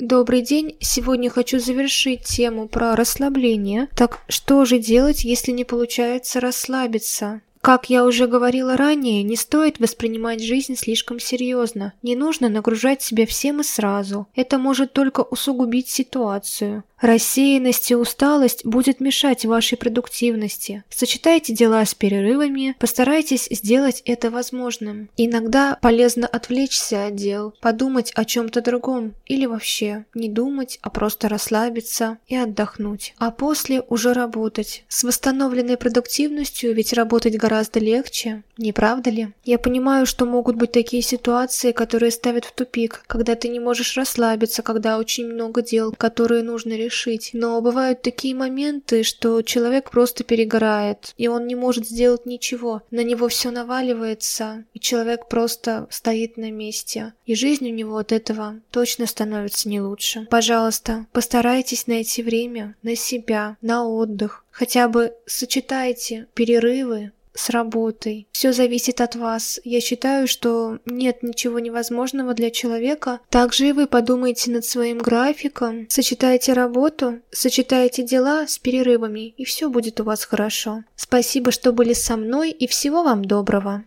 Добрый день! Сегодня хочу завершить тему про расслабление. Так что же делать, если не получается расслабиться? Как я уже говорила ранее, не стоит воспринимать жизнь слишком серьезно. Не нужно нагружать себя всем и сразу. Это может только усугубить ситуацию. Рассеянность и усталость будет мешать вашей продуктивности. Сочетайте дела с перерывами, постарайтесь сделать это возможным. Иногда полезно отвлечься от дел, подумать о чем-то другом или вообще не думать, а просто расслабиться и отдохнуть. А после уже работать. С восстановленной продуктивностью ведь работать гораздо легче, не правда ли? Я понимаю, что могут быть такие ситуации, которые ставят в тупик, когда ты не можешь расслабиться, когда очень много дел, которые нужно решить решить. Но бывают такие моменты, что человек просто перегорает, и он не может сделать ничего. На него все наваливается, и человек просто стоит на месте. И жизнь у него от этого точно становится не лучше. Пожалуйста, постарайтесь найти время на себя, на отдых. Хотя бы сочетайте перерывы с работой. Все зависит от вас. Я считаю, что нет ничего невозможного для человека. Также и вы подумайте над своим графиком, сочетайте работу, сочетайте дела с перерывами, и все будет у вас хорошо. Спасибо, что были со мной, и всего вам доброго.